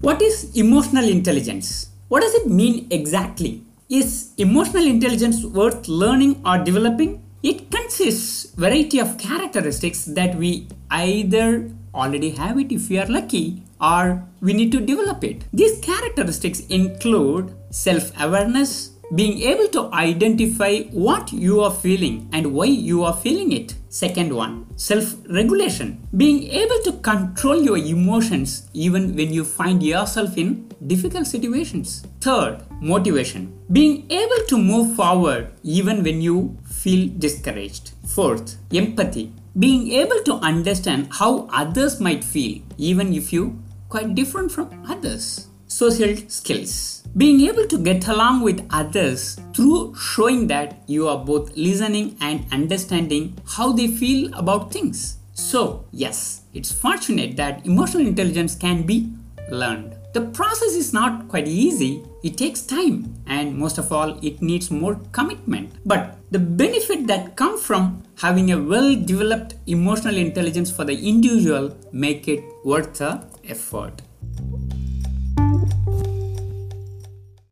What is emotional intelligence? What does it mean exactly? Is emotional intelligence worth learning or developing? It consists variety of characteristics that we either already have it if we are lucky or we need to develop it. These characteristics include self-awareness, being able to identify what you are feeling and why you are feeling it. Second one, self regulation. Being able to control your emotions even when you find yourself in difficult situations. Third, motivation. Being able to move forward even when you feel discouraged. Fourth, empathy. Being able to understand how others might feel even if you quite different from others. Social skills being able to get along with others through showing that you are both listening and understanding how they feel about things. So, yes, it's fortunate that emotional intelligence can be learned. The process is not quite easy, it takes time, and most of all, it needs more commitment. But the benefit that come from having a well developed emotional intelligence for the individual make it worth the effort.